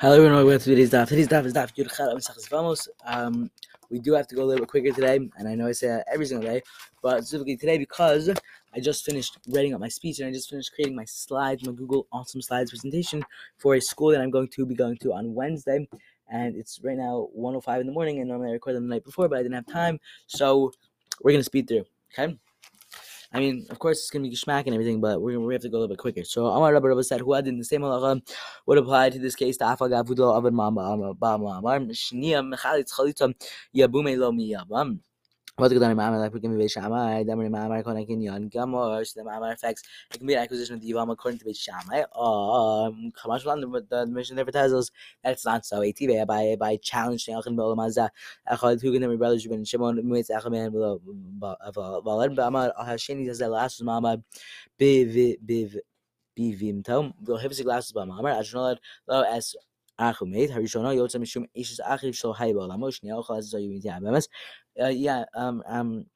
Hello everyone, welcome to today's daf. Today's daf is daf Yudchat Amsachas Vamos. Um, we do have to go a little bit quicker today, and I know I say that every single day, but specifically today because I just finished writing up my speech and I just finished creating my slides, my Google Awesome Slides presentation for a school that I'm going to be going to on Wednesday. And it's right now 1:05 in the morning, and normally I record them the night before, but I didn't have time, so we're gonna speed through. Okay. I mean, of course, it's gonna be geschmack and everything, but we're we have to go a little bit quicker. So Amar Rabbi Rabbi said, "Who had in the same halacha would apply to this case to Afal Gavudo Avad Mama Bama Amar Shnia Mechalitz Chalitza Yabume Lo Miyabam." What the Mama we can be Shammai, Damari Mama Konakin Yon Gamor, the Mama effects. It can be an acquisition of the Yavam according to Beit Shammai. Um, Kamashwan, but the mission never that's not so. ATV by by challenging Achin Bolamaza, Achad Hugan and brothers Ruben Shimon. Muitz Achaman below Valad Bama Hashini says that last Mama. Biv Biv Bivimto, the Hipsy glasses by Mama, Ajnolad Lo as Achumate, Harishona, Yotza Mishum Ishis Achim Shal Haibal Amosh, Neochaz Zoyim uh, yeah, um, um,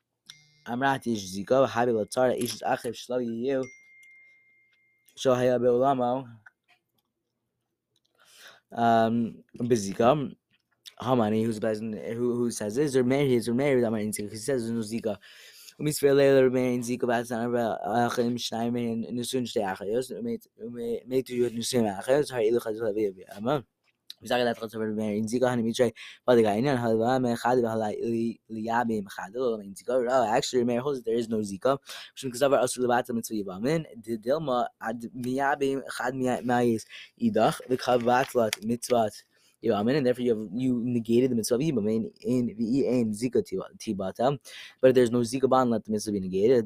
Amrat ish zigo habi latara ish achiv shlo yiyu shohaya beulamo um busy. Um, how many? who's bezin who who says this or married is or married amar inzika he says no zika Um, it's umis velela remain zika batzan achim shnaimen nusun shtei achayos umeit umeit yud nusun achayos har ilu chazal the avi Amen. بيزعل لا تقصر بالمهر انزيكا هنا ميتري فاضي غاين هنا هلا ما خاد بهلا ليابي مخاد ولا انزيكا لا actually مهر holds there is no zika مش مكسبر اصل لبات من تسوي بامن ديلما عد ميابي خاد ميايس ايدخ بكخبات لات متوات you know? And therefore you have you negated the mitzvah of Yibam in in Zika Tibata. But if there's no Zika ban. let the mitzvah be negated. If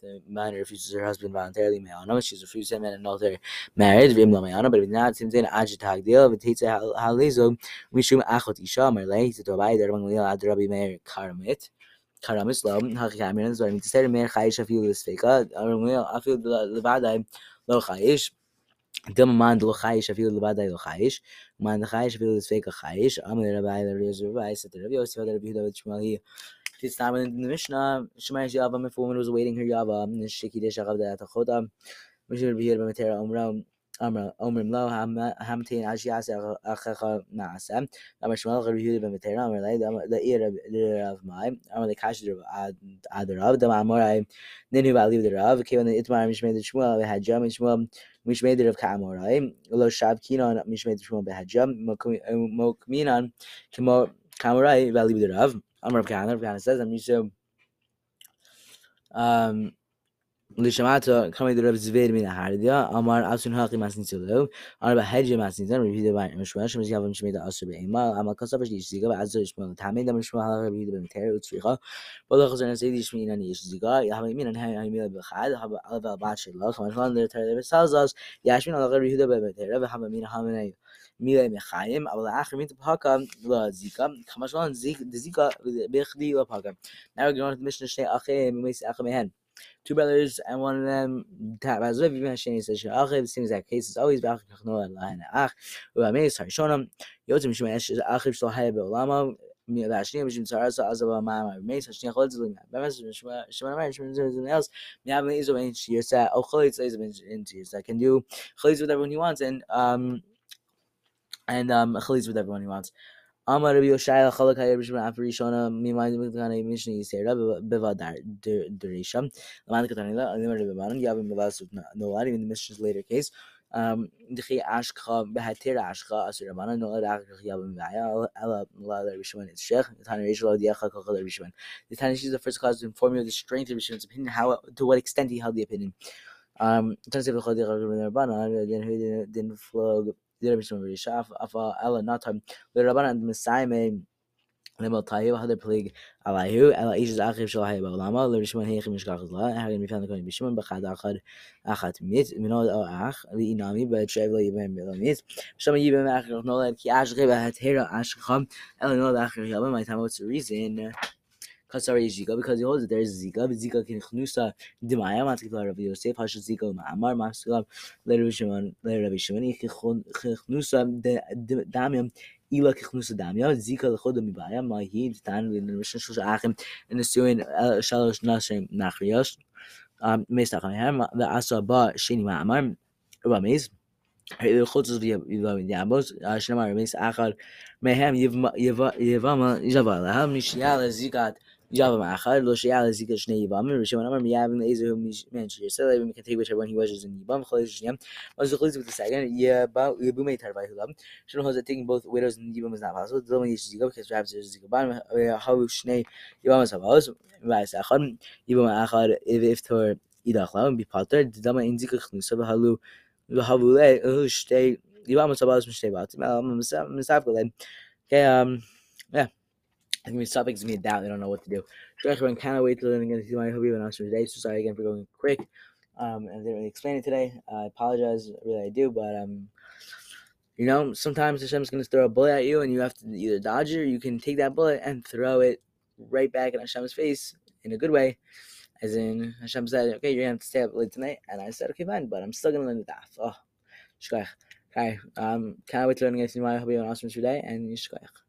the man refuses her husband voluntarily, she's refused him and an altar marriage, but if not, seems in Ajitagdil, Vititza Halizo, shum Achot Isha, Merle, to Derbanglil, Adrabi Mer Karmit. Karamislam, Hakamir, and Zorim, Tser Meir Chaisha Filis Feka, Aramil, the Levadai. לא חייש. דמה מן דלא חייש אפילו לבדי לא חייש, ומן דחייש אפילו לספק החייש, אמר לרבי לרבי רבי סתר רבי יוסף לרבי יהודה ושמואל היא it's not in the Mishnah. Shemaish Yava, if a woman was awaiting her Yava, Shiki Dish Arav that Achota, Mishnah Rabbi Yirba Matera Omra, Amra, Omrim Lo, Hamtin Ashias Achacha Naasem, Amar Shmuel Rabbi Yirba Matera, Amar Lay, the ear of my, Amar the Kash Adarav, the Mamorai, Ninu Valley of the Rav, Kevin the Itmar Mishmei the Shmuel, had Jam and Shmuel, Mishmei of Kamorai, Lo Shab Kinon, Mishmei the Shmuel Behajam, Mokminan, Kamo Kamorai, Valley of the Rav. Amar Rav Kahana, Rav Kahana says, I'm used to um Lishamato, coming to Rebbe Zvid Mina Hardia, Amar Asun Haki Masnitilu, Arba Hedge Masnitan, repeated by Mishwash, Mishgavim Shemita Asubi Ema, Amakasavish Ziga, Azur Ishmael Tame, the Mishmael, repeated by Teru Triha, Bolokos and Sadi Shmin and Yish Ziga, Yahamin and Hamil Bechad, Abba Bachi Lok, Manhan, the Terre Salzas, Yashmin, Alaka, repeated by Terre, Hamamina Hamine. میره می‌خوایم اول آخر میت پاکم و زیکا کمشان زیک دزیکا بخدی و پاکم نه گرانت میشنشته آخه میمیس آخه مهن Two brothers, and one of them, Tabazov, even Shani says, Shachav, it seems that case is always Bach Kachno and Lahan Ach, Ubameis, Harishonam, Yotim Shemesh, Achiv Shalhaya Beolama, והשנייה בשביל צרה עשה עזה במים הרמייס, השנייה יכול לצלם, באמת שמונה מים, שמונה else, מיאב איזו בין שירצה, או חליץ איזו בין שירצה, can do חליץ with everyone he wants, and um, and um Khaliz with everyone he wants. Amar Rabbi Yoshai Chalak Hayir Bishman Afri Shona Mimai Mikana Mishnah Yisera Beva Darisha Laman Katanila Alimar Rabbi Banan Yavim Bevas Nolad in the Mishnah's later case. Um, Ashka Behatir Ashka Asir Rabbanan Nolad Ashka Yavim Vaya Ela Nolad Rabbi Shimon It's Shech the Tana Rishal Diacha Kachal Rabbi Shimon. The Tana is the first cause to inform you of the strength of Rabbi opinion, how to what extent he held the opinion. Um, Tana Sefer the what's the reason. Kasari Zika because he holds that there is Zika, but Zika can chnusa dimaya matikla Rabbi Yosef Hashem Zika ma'amar ma'asulam later Shimon later Rabbi Shimon chnusa damiam ila kechnusa damiam Zika lechoda mibaya ma'hi tan in the Mishnah Shlosh Achim and the Suin Shalosh Nashim Nachriyosh מסתכם ועשה בה שני מאמר רמז חוץ ויעבוס שנאמר רמז אחר מהם יבמה יבא להם נשיה לזיקת Java Ma'achad, Lo Sheyal Zika Shnei Yibam, Rishon Amar Miyav, and Ezer, whom we mentioned yesterday, we can take whichever one he was in Yibam, Chaliz Shnei, Mazu Chaliz with the second, Yabam, Yabume Tarvai Hulam, Shon Hosea taking both widows and Yibam is not possible, the only Yish Zika, because perhaps there's Zika how shne Shnei Yibam is Havaz, Vais Achad, Yibam Achad, if Tor Idachlam, be Potter, the Dama in Zika Chnusa, Halu, Havule, Shtei, Yibam is Havaz, Shtei Batim, Misafgalem. Okay, um, yeah. I this topic gives me a doubt. They don't know what to do. Everyone cannot wait to learn again to see my hobby and answer today. So sorry again for going quick. Um, and I didn't really explain it today. I apologize, really I do, but um, you know, sometimes Hashem's to throw a bullet at you, and you have to either dodge it or you can take that bullet and throw it right back in Hashem's face in a good way. As in, Hashem said, "Okay, you're gonna have to stay up late tonight," and I said, "Okay, fine," but I'm still gonna learn the daf. Oh, shkoyach. Okay, um, can't wait to learn again. See my hobby and awesome today, and shkoyach.